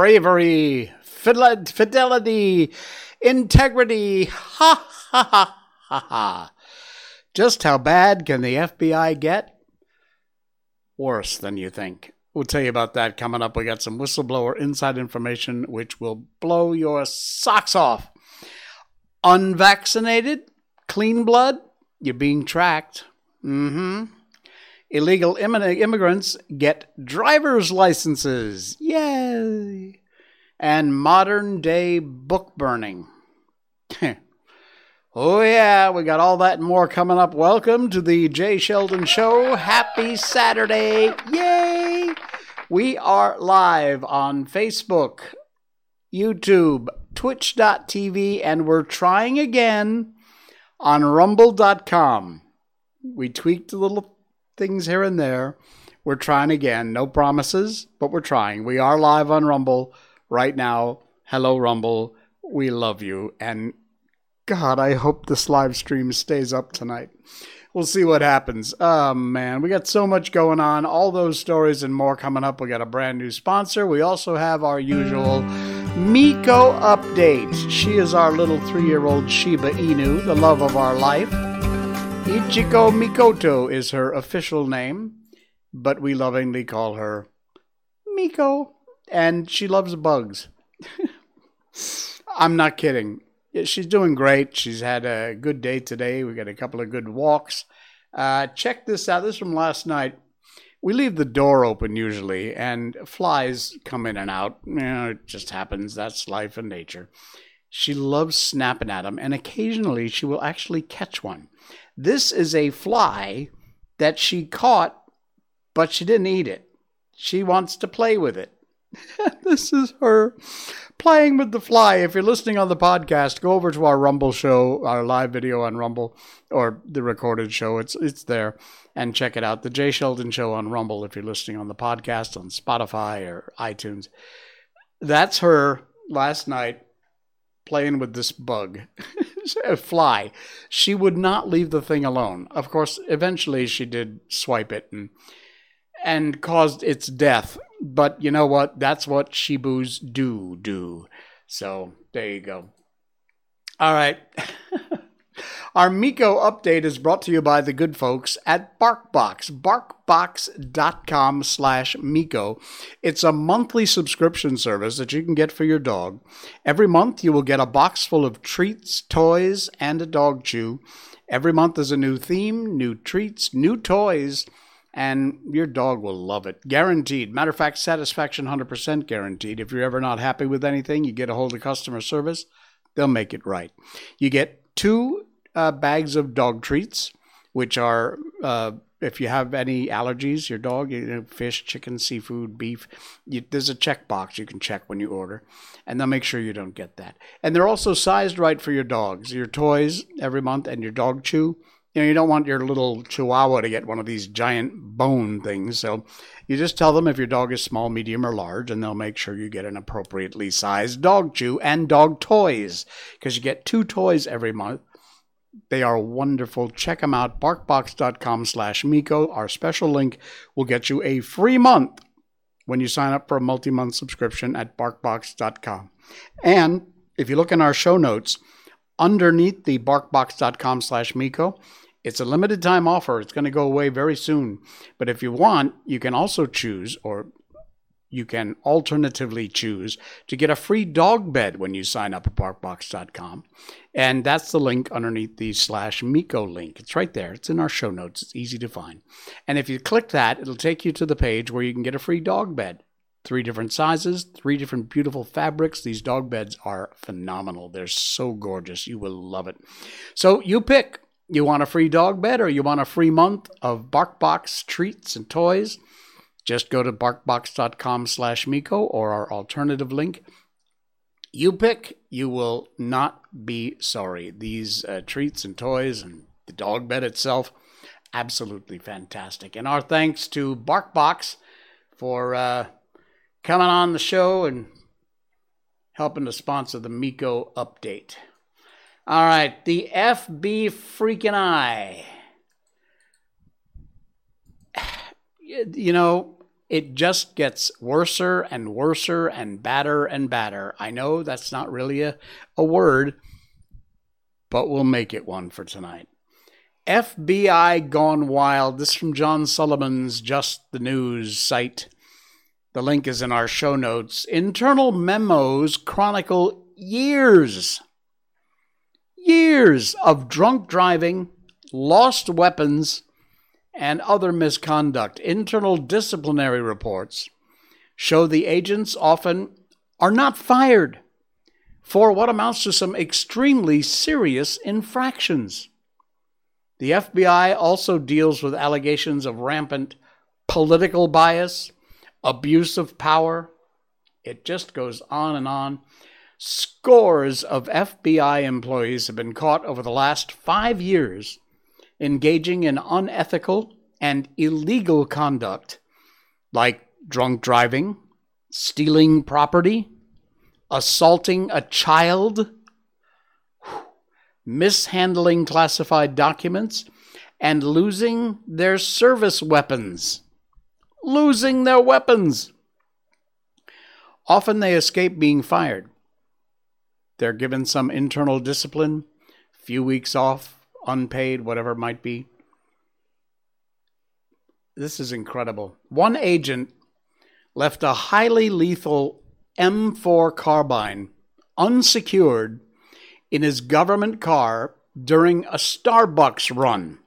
bravery, fidelity, integrity. Ha ha ha ha ha. Just how bad can the FBI get? Worse than you think. We'll tell you about that coming up. We got some whistleblower inside information which will blow your socks off. Unvaccinated, clean blood, you're being tracked. Mm-hmm. Illegal immigrants get driver's licenses. Yay! And modern day book burning. oh, yeah, we got all that and more coming up. Welcome to the Jay Sheldon Show. Happy Saturday. Yay! We are live on Facebook, YouTube, twitch.tv, and we're trying again on rumble.com. We tweaked a little things here and there. We're trying again. No promises, but we're trying. We are live on Rumble right now. Hello, Rumble. We love you. And God, I hope this live stream stays up tonight. We'll see what happens. Oh, man. We got so much going on. All those stories and more coming up. We got a brand new sponsor. We also have our usual Miko update. She is our little three year old Shiba Inu, the love of our life. Ichiko Mikoto is her official name, but we lovingly call her Miko. And she loves bugs. I'm not kidding. She's doing great. She's had a good day today. We got a couple of good walks. Uh, check this out. This is from last night. We leave the door open usually, and flies come in and out. You know, it just happens. That's life and nature. She loves snapping at them, and occasionally she will actually catch one. This is a fly that she caught, but she didn't eat it. She wants to play with it. this is her playing with the fly. If you're listening on the podcast, go over to our Rumble show, our live video on Rumble, or the recorded show. It's it's there, and check it out. The Jay Sheldon Show on Rumble. If you're listening on the podcast on Spotify or iTunes, that's her last night playing with this bug. a fly. She would not leave the thing alone. Of course, eventually she did swipe it and and caused its death. But you know what? That's what Shibas do do. So there you go. All right. Our Miko update is brought to you by the good folks at BarkBox. BarkBox.com slash Miko. It's a monthly subscription service that you can get for your dog. Every month you will get a box full of treats, toys, and a dog chew. Every month is a new theme, new treats, new toys and your dog will love it. Guaranteed. Matter of fact, satisfaction 100% guaranteed. If you're ever not happy with anything, you get a hold of customer service, they'll make it right. You get two uh, bags of dog treats, which are, uh, if you have any allergies, your dog, you know, fish, chicken, seafood, beef, you, there's a check box you can check when you order, and they'll make sure you don't get that. And they're also sized right for your dogs. Your toys every month and your dog chew you know, you don't want your little chihuahua to get one of these giant bone things. So you just tell them if your dog is small, medium, or large, and they'll make sure you get an appropriately sized dog chew and dog toys because you get two toys every month. They are wonderful. Check them out. Barkbox.com slash Miko. Our special link will get you a free month when you sign up for a multi month subscription at barkbox.com. And if you look in our show notes, underneath the barkbox.com slash Miko, it's a limited time offer. It's going to go away very soon. But if you want, you can also choose, or you can alternatively choose to get a free dog bed when you sign up at barkbox.com. And that's the link underneath the slash Miko link. It's right there. It's in our show notes. It's easy to find. And if you click that, it'll take you to the page where you can get a free dog bed. Three different sizes, three different beautiful fabrics. These dog beds are phenomenal. They're so gorgeous. You will love it. So you pick you want a free dog bed or you want a free month of BarkBox treats and toys? Just go to barkbox.com slash Miko or our alternative link. You pick, you will not be sorry. These uh, treats and toys and the dog bed itself, absolutely fantastic. And our thanks to BarkBox for uh, coming on the show and helping to sponsor the Miko update. All right, the FB freaking I. You know, It just gets worser and worser and badder and badder. I know that's not really a, a word, but we'll make it one for tonight. FBI gone wild. This from John Solomon's Just the News site. The link is in our show notes. Internal memos chronicle years, years of drunk driving, lost weapons, and other misconduct. Internal disciplinary reports show the agents often are not fired for what amounts to some extremely serious infractions. The FBI also deals with allegations of rampant political bias, abuse of power. It just goes on and on. Scores of FBI employees have been caught over the last five years engaging in unethical and illegal conduct like drunk driving, stealing property, assaulting a child, mishandling classified documents, and losing their service weapons. Losing their weapons. Often they escape being fired. They're given some internal discipline, few weeks off, unpaid, whatever it might be. This is incredible. One agent left a highly lethal M4 carbine unsecured in his government car during a Starbucks run.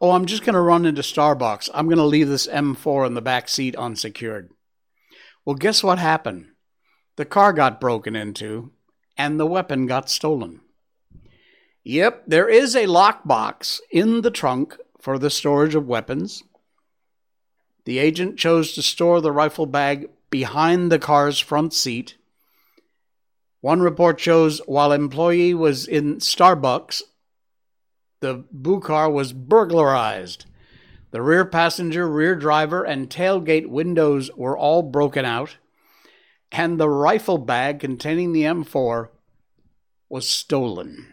Oh, I'm just going to run into Starbucks. I'm going to leave this M4 in the back seat unsecured. Well, guess what happened? The car got broken into and the weapon got stolen. Yep, there is a lockbox in the trunk for the storage of weapons. The agent chose to store the rifle bag behind the car's front seat. One report shows while employee was in Starbucks, the Bucar was burglarized. The rear passenger, rear driver, and tailgate windows were all broken out, and the rifle bag containing the M4 was stolen.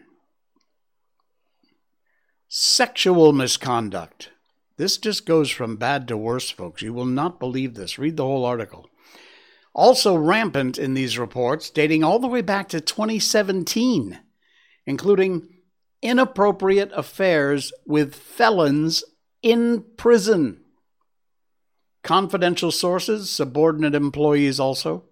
Sexual misconduct. This just goes from bad to worse, folks. You will not believe this. Read the whole article. Also rampant in these reports, dating all the way back to 2017, including inappropriate affairs with felons in prison. Confidential sources, subordinate employees also.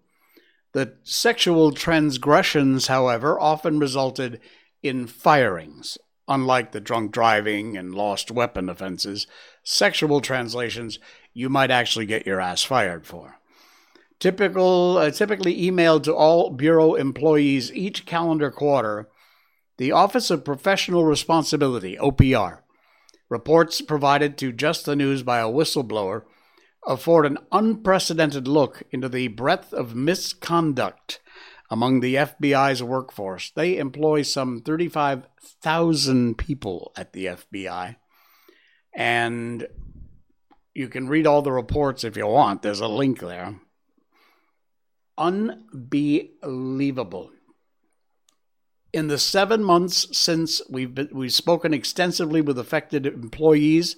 The sexual transgressions, however, often resulted in firings Unlike the drunk driving and lost weapon offenses, sexual translations you might actually get your ass fired for. Typical, uh, typically emailed to all Bureau employees each calendar quarter, the Office of Professional Responsibility, OPR, reports provided to Just the News by a whistleblower afford an unprecedented look into the breadth of misconduct among the FBI's workforce. They employ some 35,000 people at the FBI. And you can read all the reports if you want. There's a link there. Unbelievable. In the seven months since we've been, we've spoken extensively with affected employees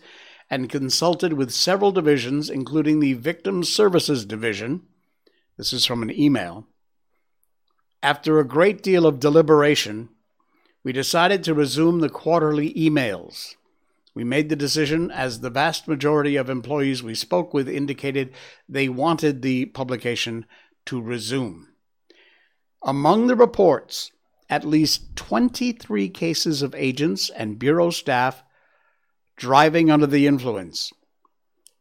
and consulted with several divisions, including the Victim Services Division. This is from an email. After a great deal of deliberation, we decided to resume the quarterly emails. We made the decision as the vast majority of employees we spoke with indicated they wanted the publication to resume. Among the reports, at least 23 cases of agents and Bureau staff driving under the influence.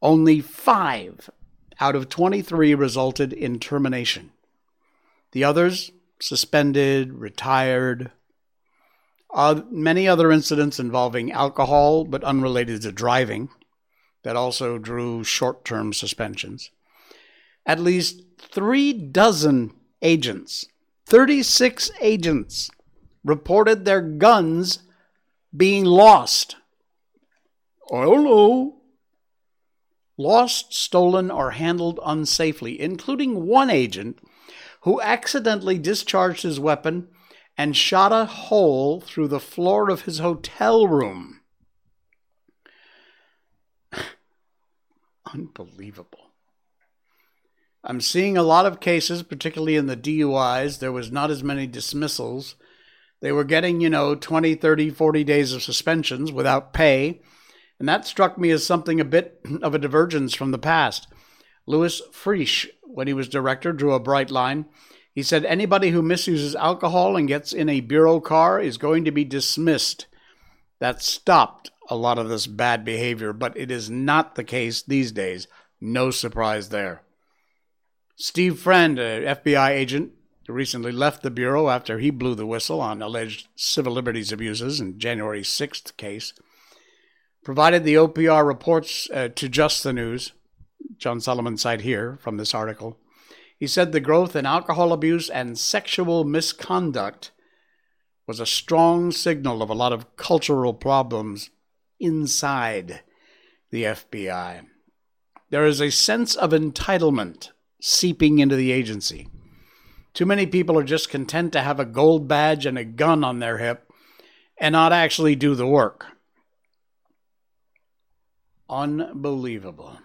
Only five out of 23 resulted in termination. The others suspended, retired. Uh, many other incidents involving alcohol, but unrelated to driving, that also drew short term suspensions. At least three dozen agents, 36 agents, reported their guns being lost. Oh no! Lost, stolen, or handled unsafely, including one agent who accidentally discharged his weapon and shot a hole through the floor of his hotel room. Unbelievable. I'm seeing a lot of cases, particularly in the DUIs. There was not as many dismissals. They were getting, you know, 20, 30, 40 days of suspensions without pay. And that struck me as something a bit of a divergence from the past. Louis Freeh, when he was director, drew a bright line. He said anybody who misuses alcohol and gets in a bureau car is going to be dismissed. That stopped a lot of this bad behavior, but it is not the case these days. No surprise there. Steve Friend, an FBI agent, who recently left the Bureau after he blew the whistle on alleged civil liberties abuses in January 6th case, provided the OPR reports uh, to Just the News. John Solomon cite here from this article. He said the growth in alcohol abuse and sexual misconduct was a strong signal of a lot of cultural problems inside the FBI. There is a sense of entitlement seeping into the agency. Too many people are just content to have a gold badge and a gun on their hip and not actually do the work. Unbelievable.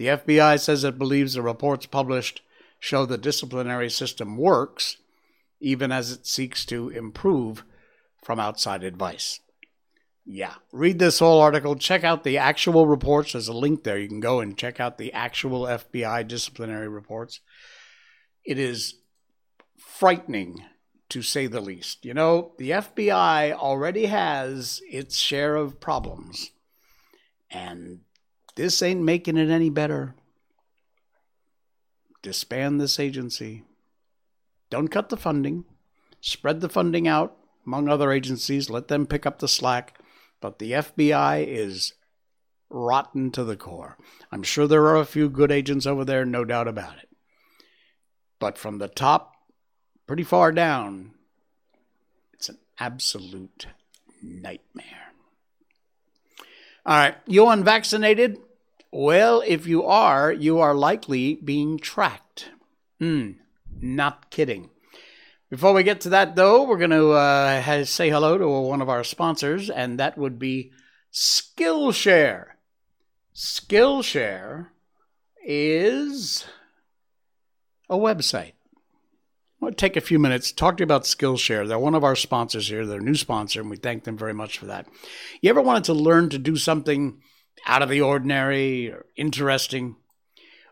The FBI says it believes the reports published show the disciplinary system works, even as it seeks to improve from outside advice. Yeah. Read this whole article. Check out the actual reports. There's a link there. You can go and check out the actual FBI disciplinary reports. It is frightening to say the least. You know, the FBI already has its share of problems, and this ain't making it any better. Disband this agency. Don't cut the funding. Spread the funding out among other agencies. Let them pick up the slack but the FBI is rotten to the core. I'm sure there are a few good agents over there, no doubt about it. But from the top, pretty far down, it's an absolute nightmare. All right, you unvaccinated? Well, if you are, you are likely being tracked. Hmm, not kidding. Before we get to that, though, we're going to uh, say hello to one of our sponsors, and that would be Skillshare. Skillshare is a website. I want to take a few minutes talk to you about Skillshare. They're one of our sponsors here. They're a new sponsor, and we thank them very much for that. You ever wanted to learn to do something out of the ordinary or interesting?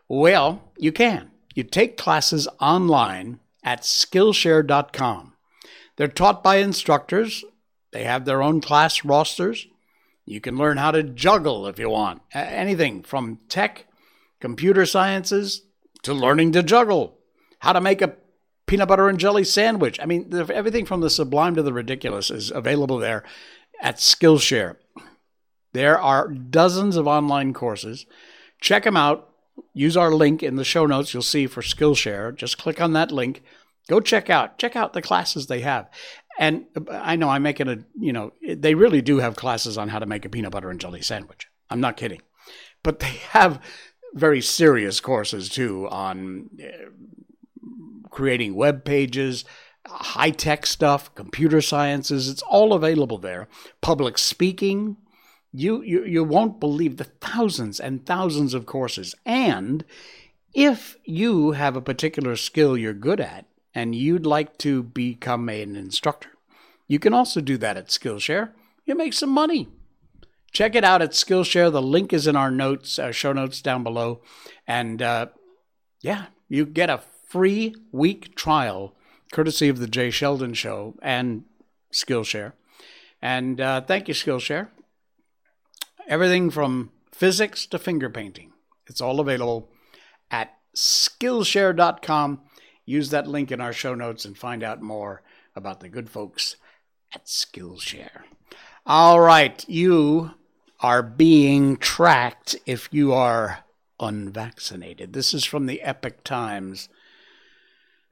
Well, you can. You take classes online at Skillshare.com. They're taught by instructors, they have their own class rosters. You can learn how to juggle if you want. Anything from tech, computer sciences, to learning to juggle, how to make a peanut butter and jelly sandwich. I mean, everything from the sublime to the ridiculous is available there at Skillshare. There are dozens of online courses. Check them out use our link in the show notes you'll see for Skillshare. Just click on that link. Go check out check out the classes they have. And I know I'm making a, you know, they really do have classes on how to make a peanut butter and jelly sandwich. I'm not kidding. But they have very serious courses too on uh, creating web pages, high tech stuff, computer sciences. It's all available there. Public speaking, you, you, you won't believe the thousands and thousands of courses. And if you have a particular skill you're good at and you'd like to become an instructor, you can also do that at Skillshare. You make some money. Check it out at Skillshare. The link is in our notes, uh, show notes down below. And uh, yeah, you get a free week trial courtesy of the Jay Sheldon Show and Skillshare. And uh, thank you, Skillshare everything from physics to finger painting. It's all available at Skillshare.com. Use that link in our show notes and find out more about the good folks at Skillshare. All right, you are being tracked if you are unvaccinated. This is from the Epoch Times.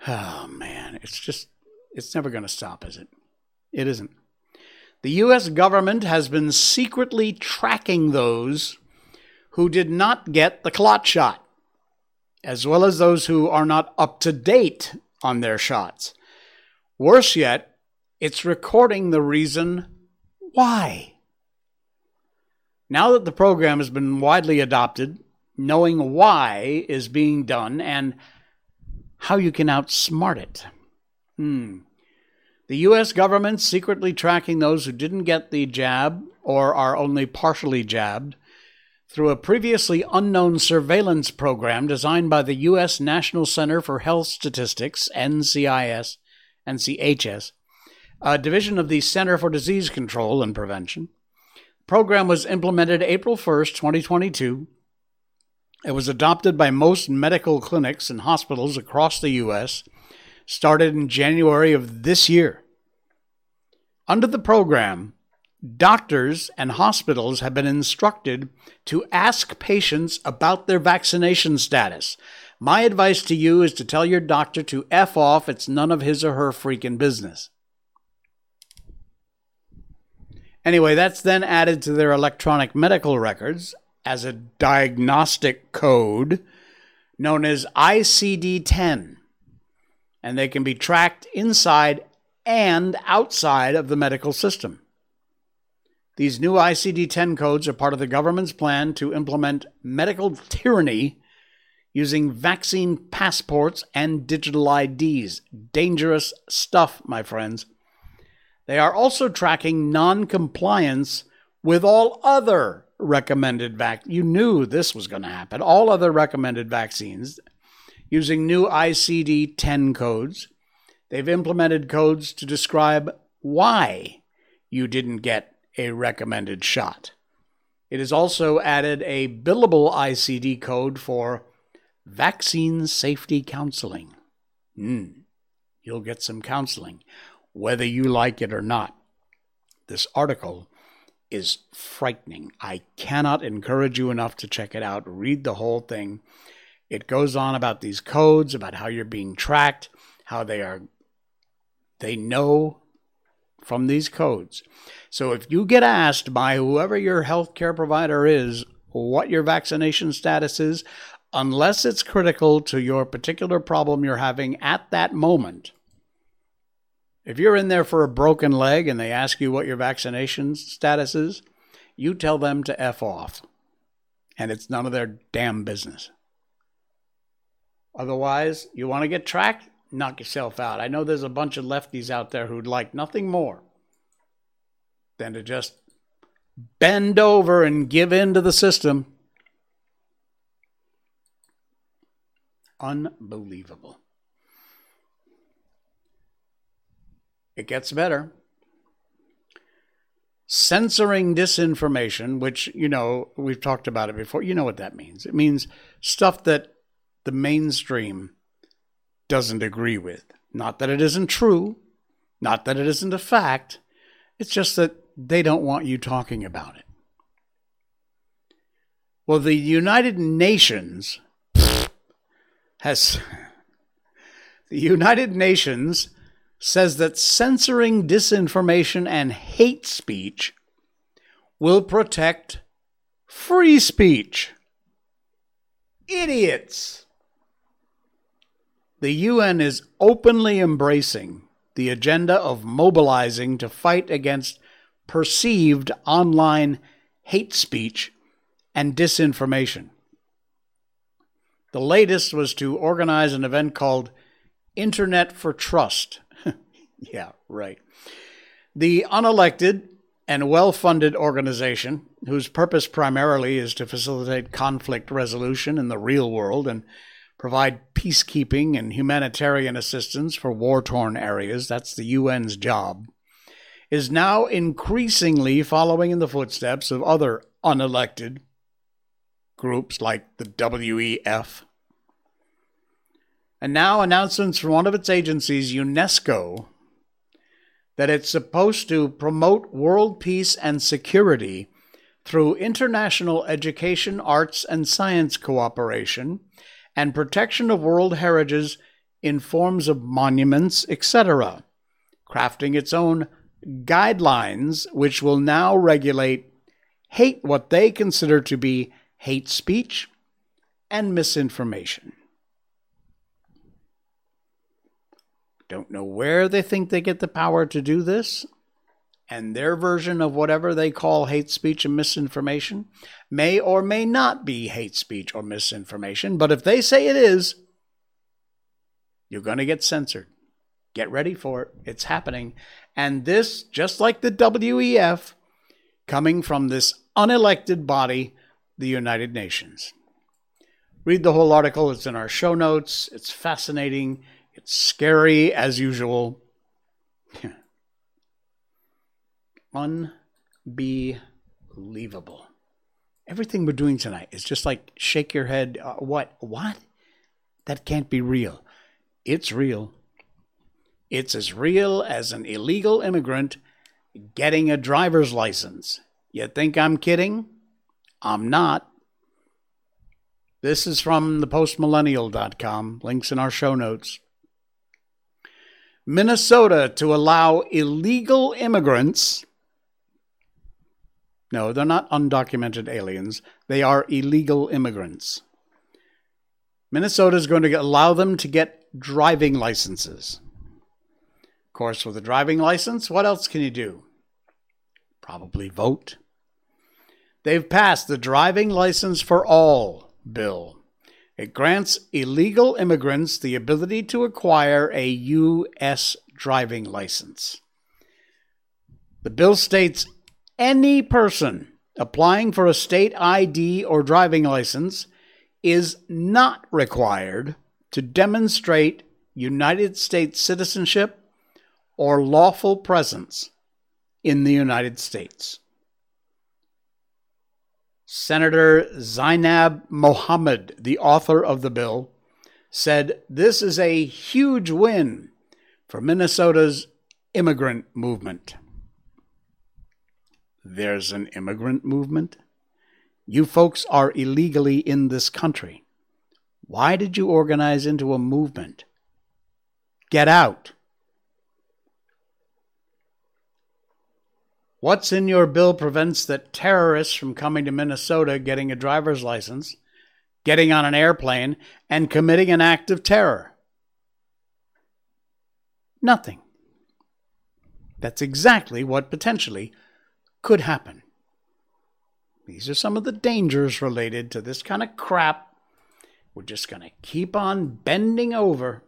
Oh man, it's just it's never going to stop, is it? It isn't. The U.S. government has been secretly tracking those who did not get the clot shot, as well as those who are not up to date on their shots. Worse yet, it's recording the reason why. Now that the program has been widely adopted, knowing why is being done and how you can outsmart it. Hmm. The U.S. government secretly tracking those who didn't get the jab or are only partially jabbed through a previously unknown surveillance program designed by the U.S. National Center for Health Statistics, NCIS, NCHS, a division of the Center for Disease Control and Prevention. The program was implemented April 1st, 2022. It was adopted by most medical clinics and hospitals across the U.S started in January of this year. Under the program, doctors and hospitals have been instructed to ask patients about their vaccination status. My advice to you is to tell your doctor to F off, it's none of his or her freaking business. Anyway, that's then added to their electronic medical records as a diagnostic code known as ICD 10 and they can be tracked inside and outside of the medical system. These new ICD 10 codes are part of the government's plan to implement medical tyranny using vaccine passports and digital IDs. Dangerous stuff, my friends. They are also tracking non compliance with all other recommended vac. You knew this was going to happen. All other recommended vaccines using new ICD 10 codes. They've implemented codes to describe why you didn't get a recommended shot. It has also added a billable ICD code for vaccine safety counseling. Mm, you'll get some counseling, whether you like it or not. This article is frightening. I cannot encourage you enough to check it out. Read the whole thing. It goes on about these codes, about how you're being tracked, how they are, they know from these codes. So if you get asked by whoever your healthcare provider is what your vaccination status is, unless it's critical to your particular problem you're having at that moment, if you're in there for a broken leg and they ask you what your vaccination status is, you tell them to F off. And it's none of their damn business. Otherwise, you want to get tracked? Knock yourself out. I know there's a bunch of lefties out there who'd like nothing more than to just bend over and give in to the system. Unbelievable. It gets better. Censoring disinformation, which, you know, we've talked about it before. You know what that means. It means stuff that the mainstream doesn't agree with. Not that it isn't true, not that it isn't a fact, it's just that they don't want you talking about it. Well, the United Nations has. The United Nations says that censoring disinformation and hate speech will protect free speech. Idiots! The UN is openly embracing the agenda of mobilizing to fight against perceived online hate speech and disinformation. The latest was to organize an event called Internet for Trust. Yeah, right. The unelected and well funded organization, whose purpose primarily is to facilitate conflict resolution in the real world and provide peacekeeping and humanitarian assistance for war torn areas, that's the UN's job, is now increasingly following in the footsteps of other unelected groups like the WEF. And now announcements from one of its agencies, UNESCO, that it's supposed to promote world peace and security through international education, arts, and science cooperation and protection of world heritages in forms of monuments, etc., crafting its own guidelines which will now regulate hate what they consider to be hate speech and misinformation. Don't know where they think they get the power to do this. and their version of whatever they call hate speech and misinformation may or may not be hate speech or misinformation. But if they say it is, you're going to get censored. Get ready for it. It's happening. And this, just like the WEF, coming from this unelected body, the United Nations. Read the whole article. It's in our show notes. It's fascinating. It's scary as usual. Unbelievable. Everything we're doing tonight is just like shake your head. Uh, what? What? That can't be real. It's real. It's as real as an illegal immigrant getting a driver's license. You think I'm kidding? I'm not. This is from thepostmillennial.com. Links in our show notes. Minnesota to allow illegal immigrants. No, they're not undocumented aliens. They are illegal immigrants. Minnesota is going to allow them to get driving licenses. Of course, with a driving license, what else can you do? Probably vote. They've passed the Driving License for All bill. It grants illegal immigrants the ability to acquire a U.S. driving license. The bill states any person applying for a state ID or driving license is not required to demonstrate United States citizenship or lawful presence in the United States. Senator Zaynab Mohamed, the author of the bill, said this is a huge win for Minnesota's immigrant movement. There's an immigrant movement? You folks are illegally in this country. Why did you organize into a movement? Get out. What's in your bill prevents that terrorists from coming to Minnesota, getting a driver's license, getting on an airplane, and committing an act of terror? Nothing. That's exactly what potentially could happen. These are some of the dangers related to this kind of crap. We're just going to keep on bending over.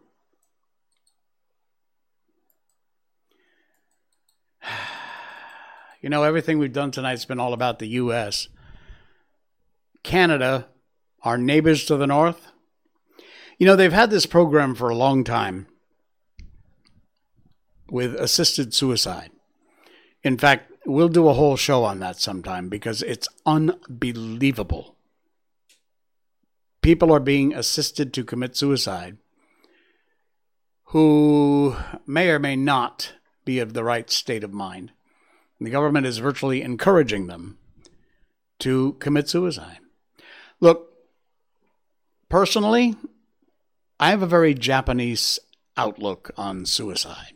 You know, everything we've done tonight's been all about the U.S. Canada, our neighbors to the north. You know, they've had this program for a long time with assisted suicide. In fact, we'll do a whole show on that sometime because it's unbelievable. People are being assisted to commit suicide who may or may not be of the right state of mind. The government is virtually encouraging them to commit suicide. Look, personally, I have a very Japanese outlook on suicide.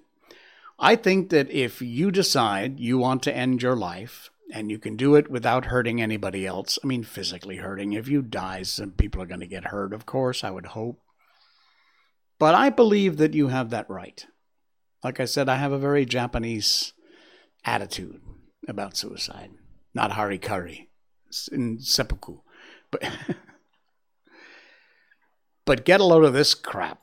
I think that if you decide you want to end your life and you can do it without hurting anybody else, I mean, physically hurting, if you die, some people are going to get hurt, of course, I would hope. But I believe that you have that right. Like I said, I have a very Japanese attitude about suicide, not harikari in seppuku. But, but get a load of this crap.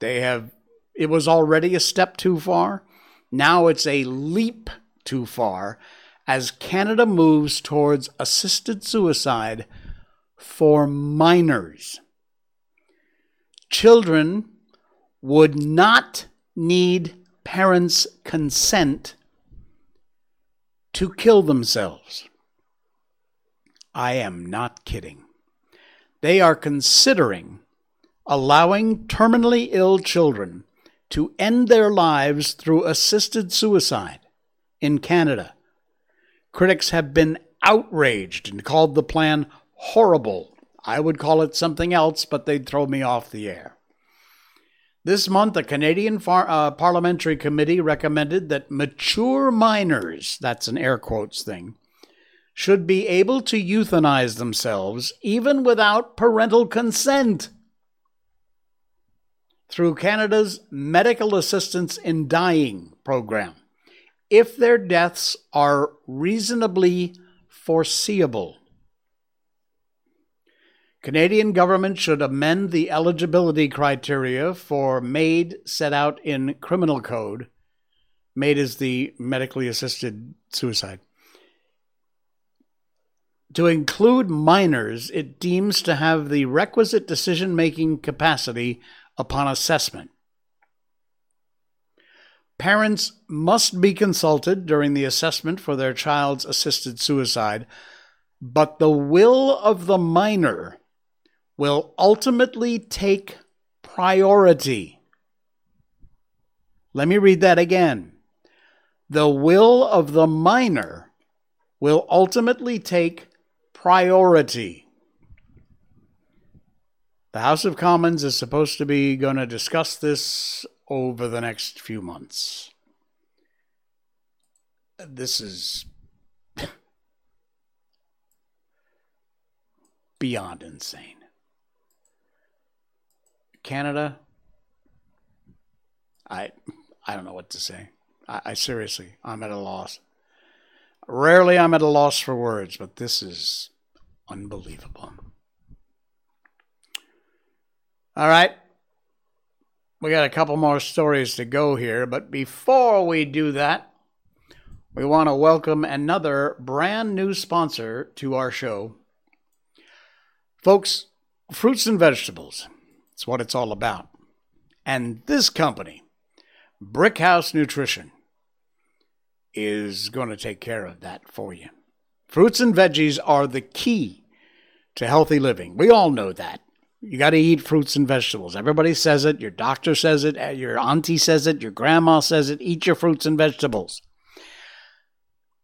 They have, it was already a step too far. Now it's a leap too far as Canada moves towards assisted suicide for minors. Children would not need parents' consent to kill themselves. I am not kidding. They are considering allowing terminally ill children to end their lives through assisted suicide in Canada. Critics have been outraged and called the plan horrible. I would call it something else, but they'd throw me off the air. This month, a Canadian far, uh, parliamentary committee recommended that mature minors, that's an air quotes thing, should be able to euthanize themselves even without parental consent through Canada's Medical Assistance in Dying program. if their deaths are reasonably foreseeable. Canadian government should amend the eligibility criteria for MAID set out in criminal code. MAID is the medically assisted suicide. To include minors, it deems to have the requisite decision making capacity upon assessment. Parents must be consulted during the assessment for their child's assisted suicide, but the will of the minor will ultimately take priority. Let me read that again. The will of the minor will ultimately take priority. The House of Commons is supposed to be going to discuss this over the next few months. This is beyond insane. Canada, I I don't know what to say. I, I seriously, I'm at a loss. Rarely I'm at a loss for words, but this is unbelievable. All right. We got a couple more stories to go here, but before we do that, we want to welcome another brand new sponsor to our show. Folks, fruits and vegetables. It's what it's all about. And this company, Brickhouse Nutrition, is going to take care of that for you. Fruits and veggies are the key to healthy living. We all know that. You got to eat fruits and vegetables. Everybody says it. Your doctor says it. Eh, your auntie says it. Your grandma says it. Eat your fruits and vegetables.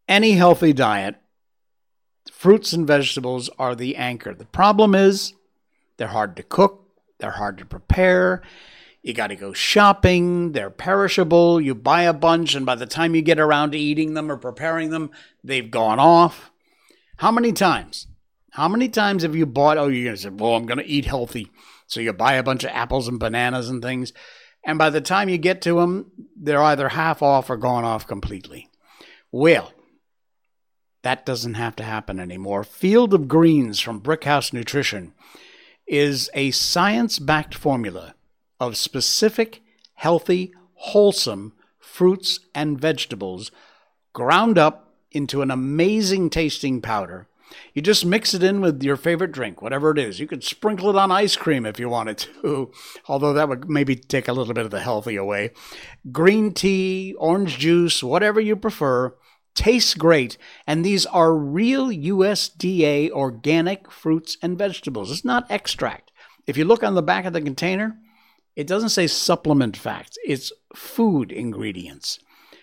Any healthy diet, fruits and vegetables are the anchor. The problem is they're hard to cook, they're hard to prepare. You got to go shopping. They're perishable. You buy a bunch, and by the time you get around to eating them or preparing them, they've gone off. How many times? How many times have you bought? Oh, you're going to say, well, I'm going to eat healthy. So you buy a bunch of apples and bananas and things. And by the time you get to them, they're either half off or gone off completely. Well, that doesn't have to happen anymore. Field of Greens from Brickhouse Nutrition is a science backed formula of specific, healthy, wholesome fruits and vegetables ground up into an amazing tasting powder. You just mix it in with your favorite drink, whatever it is. You could sprinkle it on ice cream if you wanted to, although that would maybe take a little bit of the healthy away. Green tea, orange juice, whatever you prefer tastes great, and these are real USDA organic fruits and vegetables. It's not extract. If you look on the back of the container, it doesn't say supplement facts, it's food ingredients.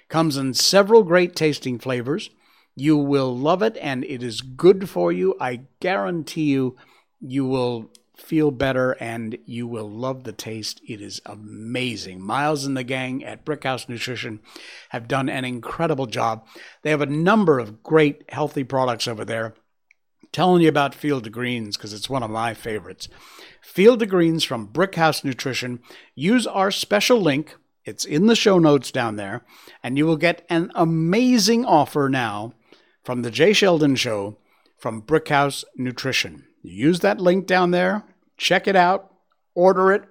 Comes in several great tasting flavors. You will love it, and it is good for you. I guarantee you, you will feel better, and you will love the taste. It is amazing. Miles and the gang at Brickhouse Nutrition have done an incredible job. They have a number of great healthy products over there. telling you about Field of Greens because it's one of my favorites. Field of Greens from Brickhouse Nutrition. Use our special link. It's in the show notes down there, and you will get an amazing offer now from the Jay Sheldon Show from Brickhouse Nutrition. Use that link down there, check it out, order it,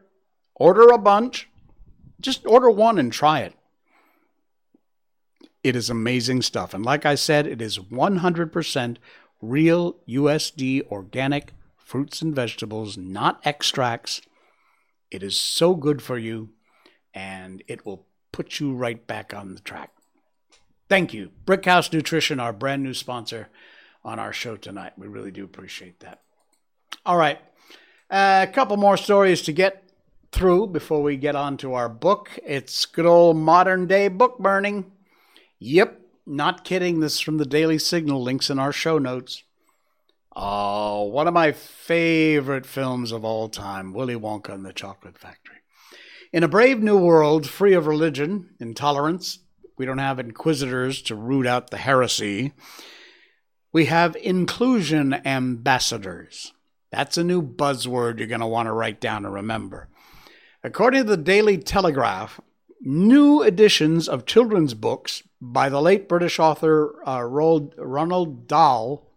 order a bunch. Just order one and try it. It is amazing stuff. And like I said, it is 100% real USD organic fruits and vegetables, not extracts. It is so good for you and it will put you right back on the track. Thank you. Brickhouse Nutrition, our brand new sponsor on our show tonight. We really do appreciate that. All right. Uh, a couple more stories to get through before we get on to our book. It's good old modern day book burning. Yep, not kidding. This is from the Daily Signal, links in our show notes. Oh, one of my favorite films of all time Willy Wonka and the Chocolate Factory. In a brave new world free of religion, intolerance, we don't have inquisitors to root out the heresy. We have inclusion ambassadors. That's a new buzzword you're going to want to write down and remember. According to the Daily Telegraph, new editions of children's books by the late British author uh, Roald Dahl,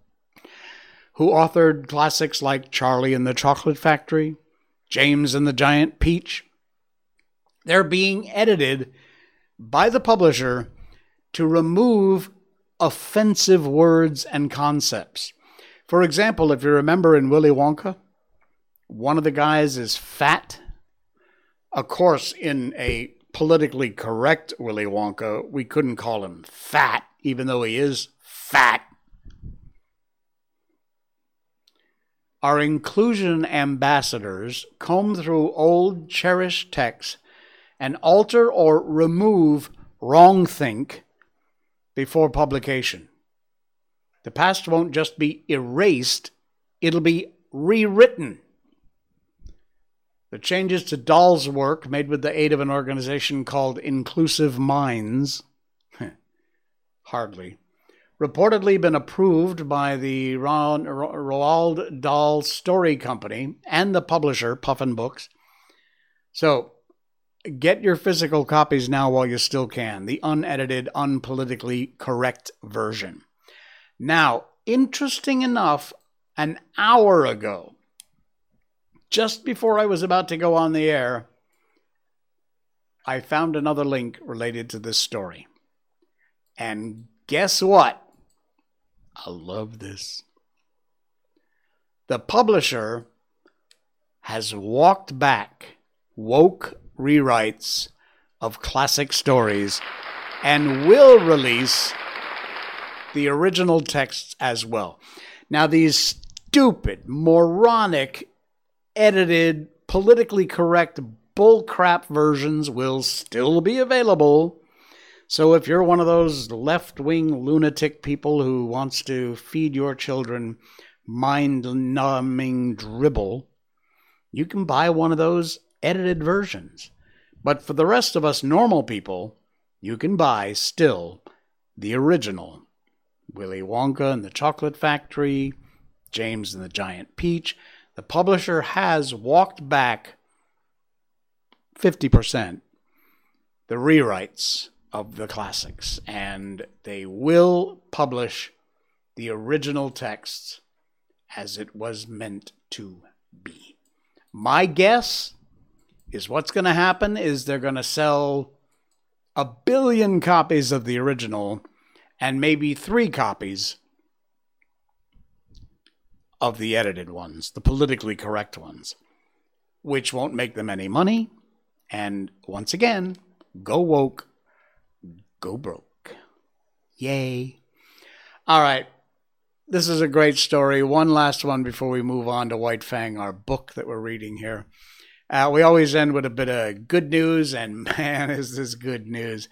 who authored classics like Charlie and the Chocolate Factory, James and the Giant Peach. They're being edited by the publisher to remove offensive words and concepts. For example, if you remember in Willy Wonka, one of the guys is fat. Of course, in a politically correct Willy Wonka, we couldn't call him fat, even though he is fat. Our inclusion ambassadors comb through old cherished texts and alter or remove wrongthink before publication. The past won't just be erased, it'll be rewritten. The changes to Dahl's work, made with the aid of an organization called Inclusive Minds, hardly, reportedly been approved by the Roald Dahl Story Company and the publisher, Puffin Books. So, get your physical copies now while you still can, the unedited, unpolitically correct version. Now, interesting enough, an hour ago, just before I was about to go on the air, I found another link related to this story. And guess what? I love this. The publisher has walked back woke rewrites of classic stories and will release the original texts as well. Now, these stupid, moronic, edited, politically correct bullcrap versions will still be available. So if you're one of those left-wing lunatic people who wants to feed your children mind-numbing dribble, you can buy one of those edited versions. But for the rest of us normal people, you can buy still the original Willy Wonka and the Chocolate Factory, James and the Giant Peach. The publisher has walked back 50% the rewrites of the classics, and they will publish the original texts as it was meant to be. My guess is what's going to happen is they're going to sell a billion copies of the original and maybe three copies of the edited ones, the politically correct ones, which won't make them any money. And once again, go woke, go broke. Yay. All right. This is a great story. One last one before we move on to White Fang, our book that we're reading here. Uh, we always end with a bit of good news, and man, is this good news.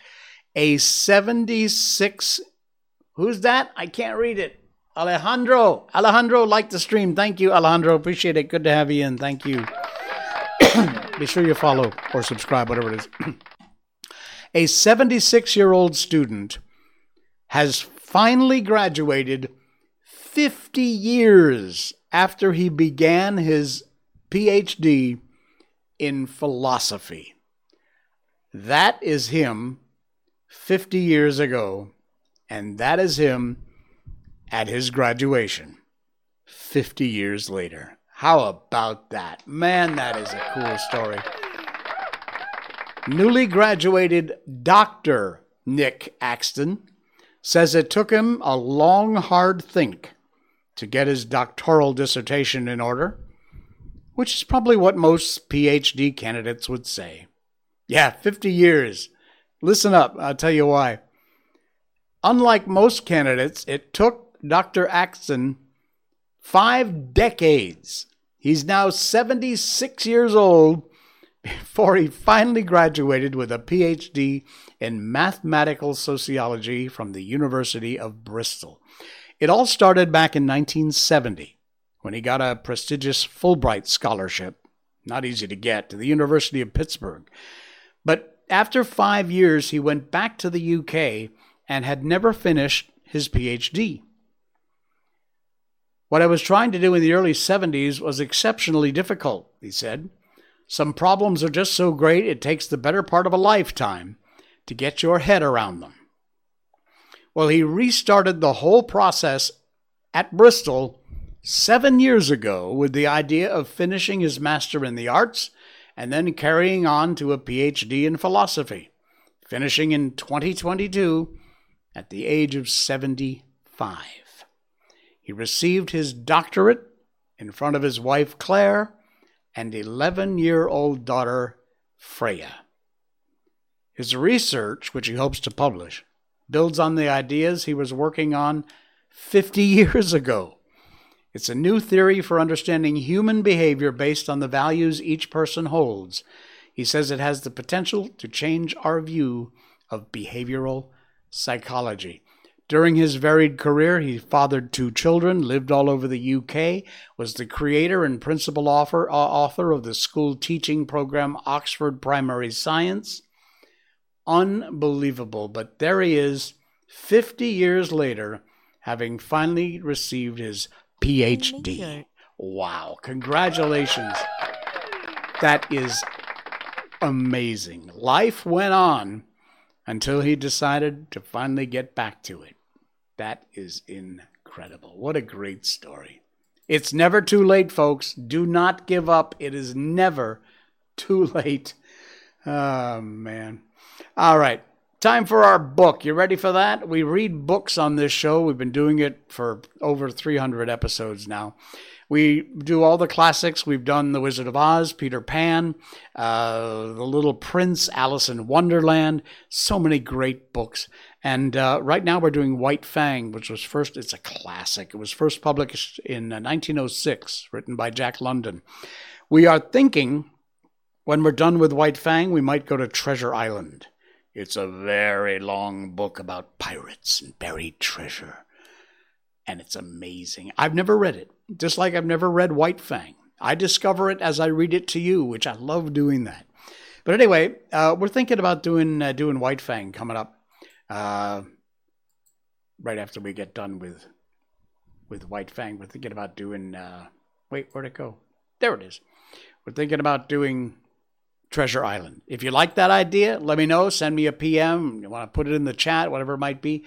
A 76 Who's that? I can't read it. Alejandro. Alejandro, like the stream. Thank you, Alejandro. Appreciate it. Good to have you in. Thank you. Be sure you follow or subscribe, whatever it is. A 76 year old student has finally graduated 50 years after he began his PhD in philosophy. That is him 50 years ago and that is him at his graduation 50 years later. How about that? Man, that is a cool story. Newly graduated Dr. Nick Axten says it took him a long, hard think to get his doctoral dissertation in order, which is probably what most PhD candidates would say. Yeah, 50 years. Listen up, I'll tell you why. Unlike most candidates, it took Dr. Axten five decades. He's now 76 years old before he finally graduated with a PhD in mathematical sociology from the University of Bristol. It all started back in 1970 when he got a prestigious Fulbright scholarship, not easy to get, to the University of Pittsburgh. But after five years, he went back to the UK and had never finished his PhD. What I was trying to do in the early 70s was exceptionally difficult, he said. Some problems are just so great it takes the better part of a lifetime to get your head around them. Well, he restarted the whole process at Bristol seven years ago with the idea of finishing his Master in the Arts and then carrying on to a PhD in philosophy, finishing in 2022 at the age of 75. He received his doctorate in front of his wife Claire and 11 year old daughter Freya. His research, which he hopes to publish, builds on the ideas he was working on 50 years ago. It's a new theory for understanding human behavior based on the values each person holds. He says it has the potential to change our view of behavioral psychology. During his varied career, he fathered two children, lived all over the UK, was the creator and principal author, uh, author of the school teaching program Oxford Primary Science. Unbelievable. But there he is, 50 years later, having finally received his PhD. Wow. Congratulations. That is amazing. Life went on until he decided to finally get back to it. That is incredible. What a great story. It's never too late, folks. Do not give up. It is never too late. Oh, man. All right. Time for our book. You ready for that? We read books on this show. We've been doing it for over 300 episodes now. We do all the classics. We've done The Wizard of Oz, Peter Pan, uh, The Little Prince, Alice in Wonderland. So many great books. And uh, right now we're doing White Fang, which was first, it's a classic. It was first published in 1906, uh, written by Jack London. We are thinking when we're done with White Fang, we might go to Treasure Island. It's a very long book about pirates and buried treasure. And it's amazing. I've never read it, just like I've never read White Fang. I discover it as I read it to you, which I love doing that. But anyway, uh, we're thinking about doing uh, doing White Fang coming up uh, right after we get done with with White Fang, we're thinking about doing. Uh, wait, where'd it go? There it is. We're thinking about doing Treasure Island. If you like that idea, let me know. Send me a PM. You want to put it in the chat, whatever it might be.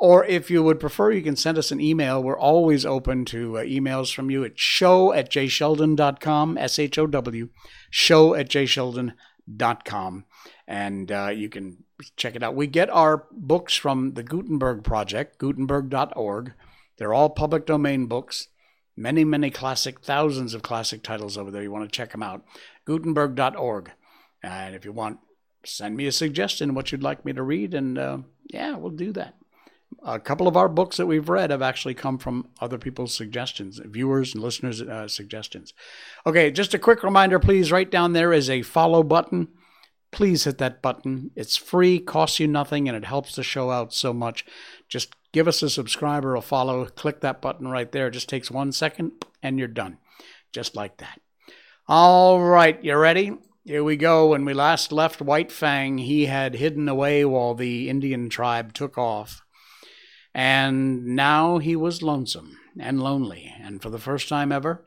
Or if you would prefer, you can send us an email. We're always open to uh, emails from you at show at jsheldon.com, S H O W, show at jsheldon.com. And uh, you can check it out. We get our books from the Gutenberg Project, gutenberg.org. They're all public domain books. Many, many classic, thousands of classic titles over there. You want to check them out. Gutenberg.org. And if you want, send me a suggestion what you'd like me to read, and uh, yeah, we'll do that. A couple of our books that we've read have actually come from other people's suggestions, viewers and listeners' uh, suggestions. Okay, just a quick reminder please, right down there is a follow button please hit that button. It's free, costs you nothing, and it helps the show out so much. Just give us a subscribe or a follow. Click that button right there. It just takes one second, and you're done. Just like that. All right, you ready? Here we go. When we last left White Fang, he had hidden away while the Indian tribe took off. And now he was lonesome and lonely, and for the first time ever,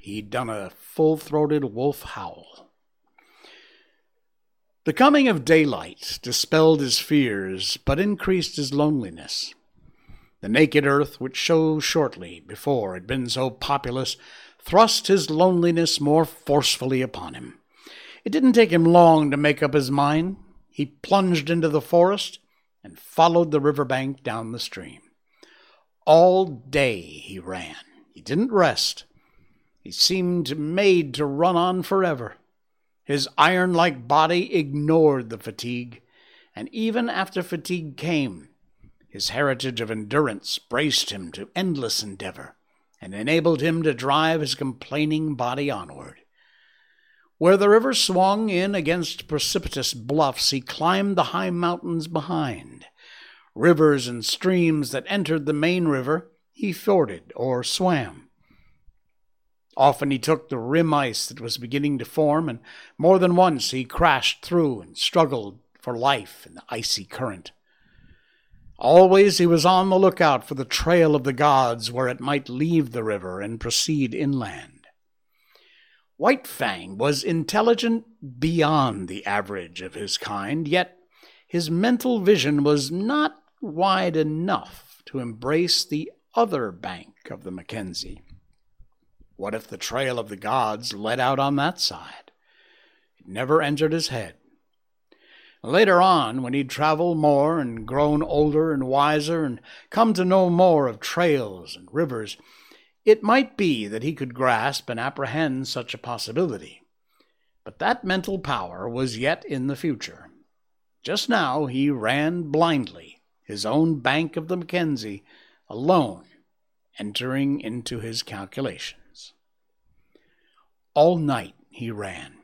he'd done a full throated wolf howl. The coming of daylight dispelled his fears, but increased his loneliness. The naked earth, which so shortly before had been so populous, thrust his loneliness more forcefully upon him. It didn't take him long to make up his mind. He plunged into the forest and followed the river bank down the stream. All day he ran. He didn't rest. He seemed made to run on forever. His iron like body ignored the fatigue, and even after fatigue came, his heritage of endurance braced him to endless endeavor and enabled him to drive his complaining body onward. Where the river swung in against precipitous bluffs, he climbed the high mountains behind. Rivers and streams that entered the main river he forded or swam. Often he took the rim ice that was beginning to form, and more than once he crashed through and struggled for life in the icy current. Always he was on the lookout for the trail of the gods where it might leave the river and proceed inland. White Fang was intelligent beyond the average of his kind, yet his mental vision was not wide enough to embrace the other bank of the Mackenzie. What if the trail of the gods led out on that side? It never entered his head. Later on, when he'd traveled more and grown older and wiser and come to know more of trails and rivers, it might be that he could grasp and apprehend such a possibility. But that mental power was yet in the future. Just now he ran blindly, his own bank of the Mackenzie, alone, entering into his calculations. All night he ran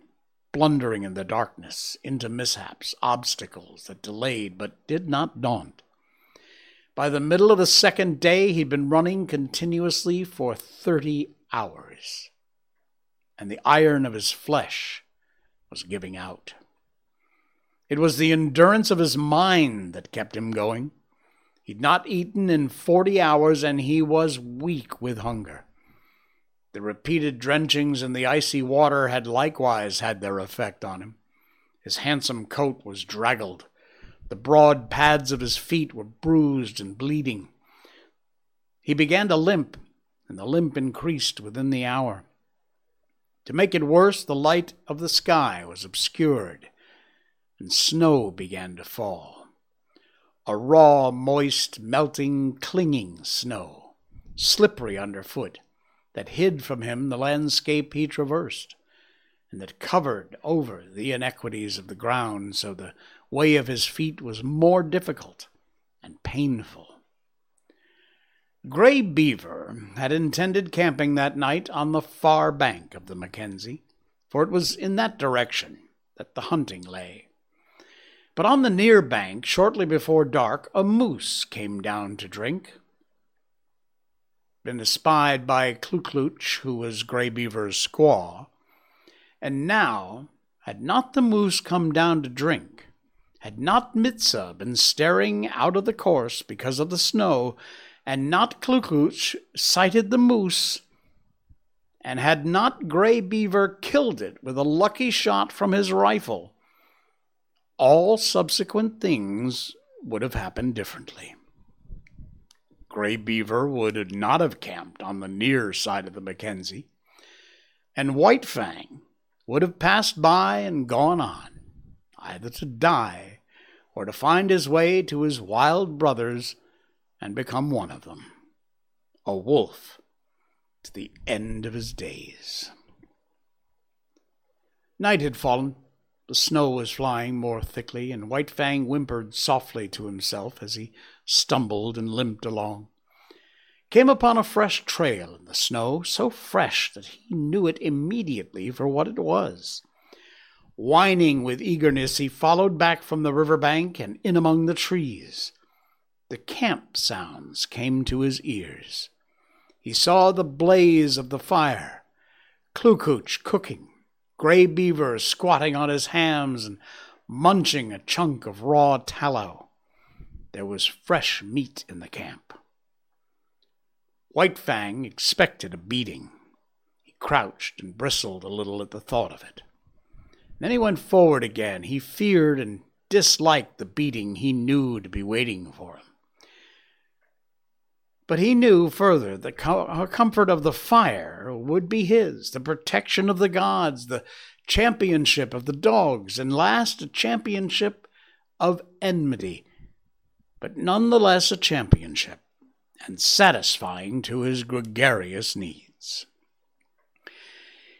blundering in the darkness into mishaps, obstacles that delayed but did not daunt. By the middle of the second day, he'd been running continuously for thirty hours, and the iron of his flesh was giving out. It was the endurance of his mind that kept him going. He'd not eaten in forty hours, and he was weak with hunger. The repeated drenchings in the icy water had likewise had their effect on him. His handsome coat was draggled. The broad pads of his feet were bruised and bleeding. He began to limp, and the limp increased within the hour. To make it worse, the light of the sky was obscured, and snow began to fall. A raw, moist, melting, clinging snow, slippery underfoot that hid from him the landscape he traversed, and that covered over the inequities of the ground so the way of his feet was more difficult and painful. Grey Beaver had intended camping that night on the far bank of the Mackenzie, for it was in that direction that the hunting lay. But on the near bank, shortly before dark, a moose came down to drink, been espied by Kloo-kooch, who was Grey Beaver's squaw, and now, had not the moose come down to drink, had not Mit-sah been staring out of the course because of the snow, and not Kloo-kooch sighted the moose, and had not Grey Beaver killed it with a lucky shot from his rifle, all subsequent things would have happened differently. Grey Beaver would not have camped on the near side of the Mackenzie, and White Fang would have passed by and gone on, either to die or to find his way to his wild brothers and become one of them, a wolf to the end of his days. Night had fallen. The snow was flying more thickly, and White Fang whimpered softly to himself as he stumbled and limped along. Came upon a fresh trail in the snow, so fresh that he knew it immediately for what it was. Whining with eagerness, he followed back from the river bank and in among the trees. The camp sounds came to his ears. He saw the blaze of the fire, Kloo-kooch cooking, Grey Beaver squatting on his hams and munching a chunk of raw tallow. There was fresh meat in the camp. White Fang expected a beating. He crouched and bristled a little at the thought of it. Then he went forward again. He feared and disliked the beating he knew to be waiting for him. But he knew further the comfort of the fire would be his, the protection of the gods, the championship of the dogs, and last a championship of enmity, but none the less a championship, and satisfying to his gregarious needs.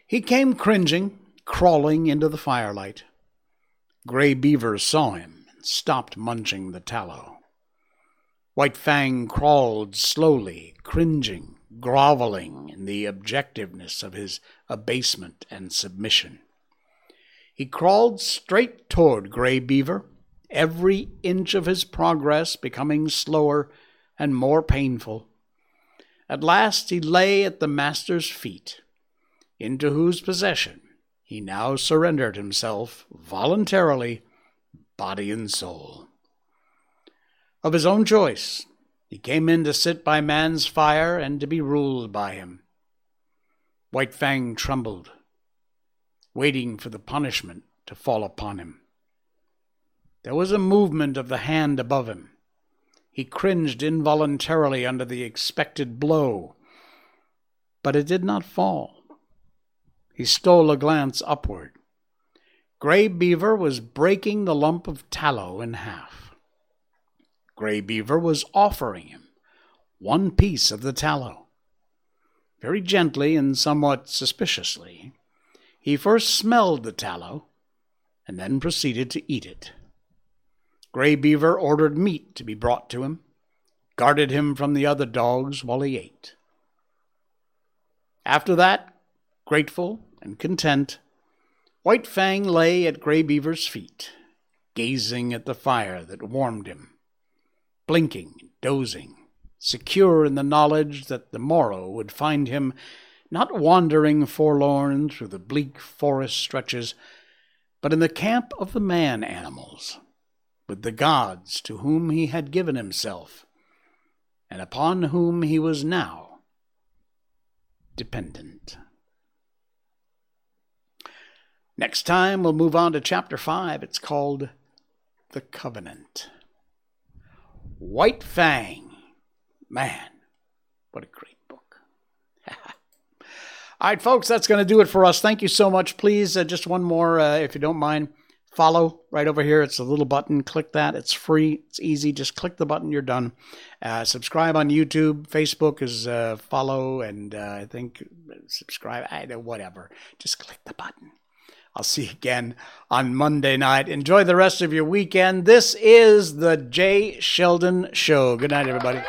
He came cringing, crawling into the firelight. Grey Beaver saw him and stopped munching the tallow. White Fang crawled slowly, cringing, groveling in the objectiveness of his abasement and submission. He crawled straight toward Grey Beaver, every inch of his progress becoming slower and more painful. At last he lay at the Master's feet, into whose possession he now surrendered himself voluntarily, body and soul. Of his own choice, he came in to sit by man's fire and to be ruled by him. White Fang trembled, waiting for the punishment to fall upon him. There was a movement of the hand above him. He cringed involuntarily under the expected blow, but it did not fall. He stole a glance upward. Grey Beaver was breaking the lump of tallow in half. Grey Beaver was offering him one piece of the tallow. Very gently and somewhat suspiciously, he first smelled the tallow and then proceeded to eat it. Grey Beaver ordered meat to be brought to him, guarded him from the other dogs while he ate. After that, grateful and content, White Fang lay at Grey Beaver's feet, gazing at the fire that warmed him, blinking dozing, secure in the knowledge that the morrow would find him not wandering forlorn through the bleak forest stretches, but in the camp of the man animals, with the gods to whom he had given himself, and upon whom he was now dependent. Next time, we'll move on to chapter 5. It's called The Covenant. White Fang. Man, what a great book. All right, folks, that's going to do it for us. Thank you so much. Please, uh, just one more, uh, if you don't mind, follow right over here. It's a little button. Click that. It's free. It's easy. Just click the button. You're done. Uh, subscribe on YouTube. Facebook is uh, follow, and uh, I think subscribe. I whatever. Just click the button. I'll see you again on Monday night. Enjoy the rest of your weekend. This is the Jay Sheldon Show. Good night, everybody.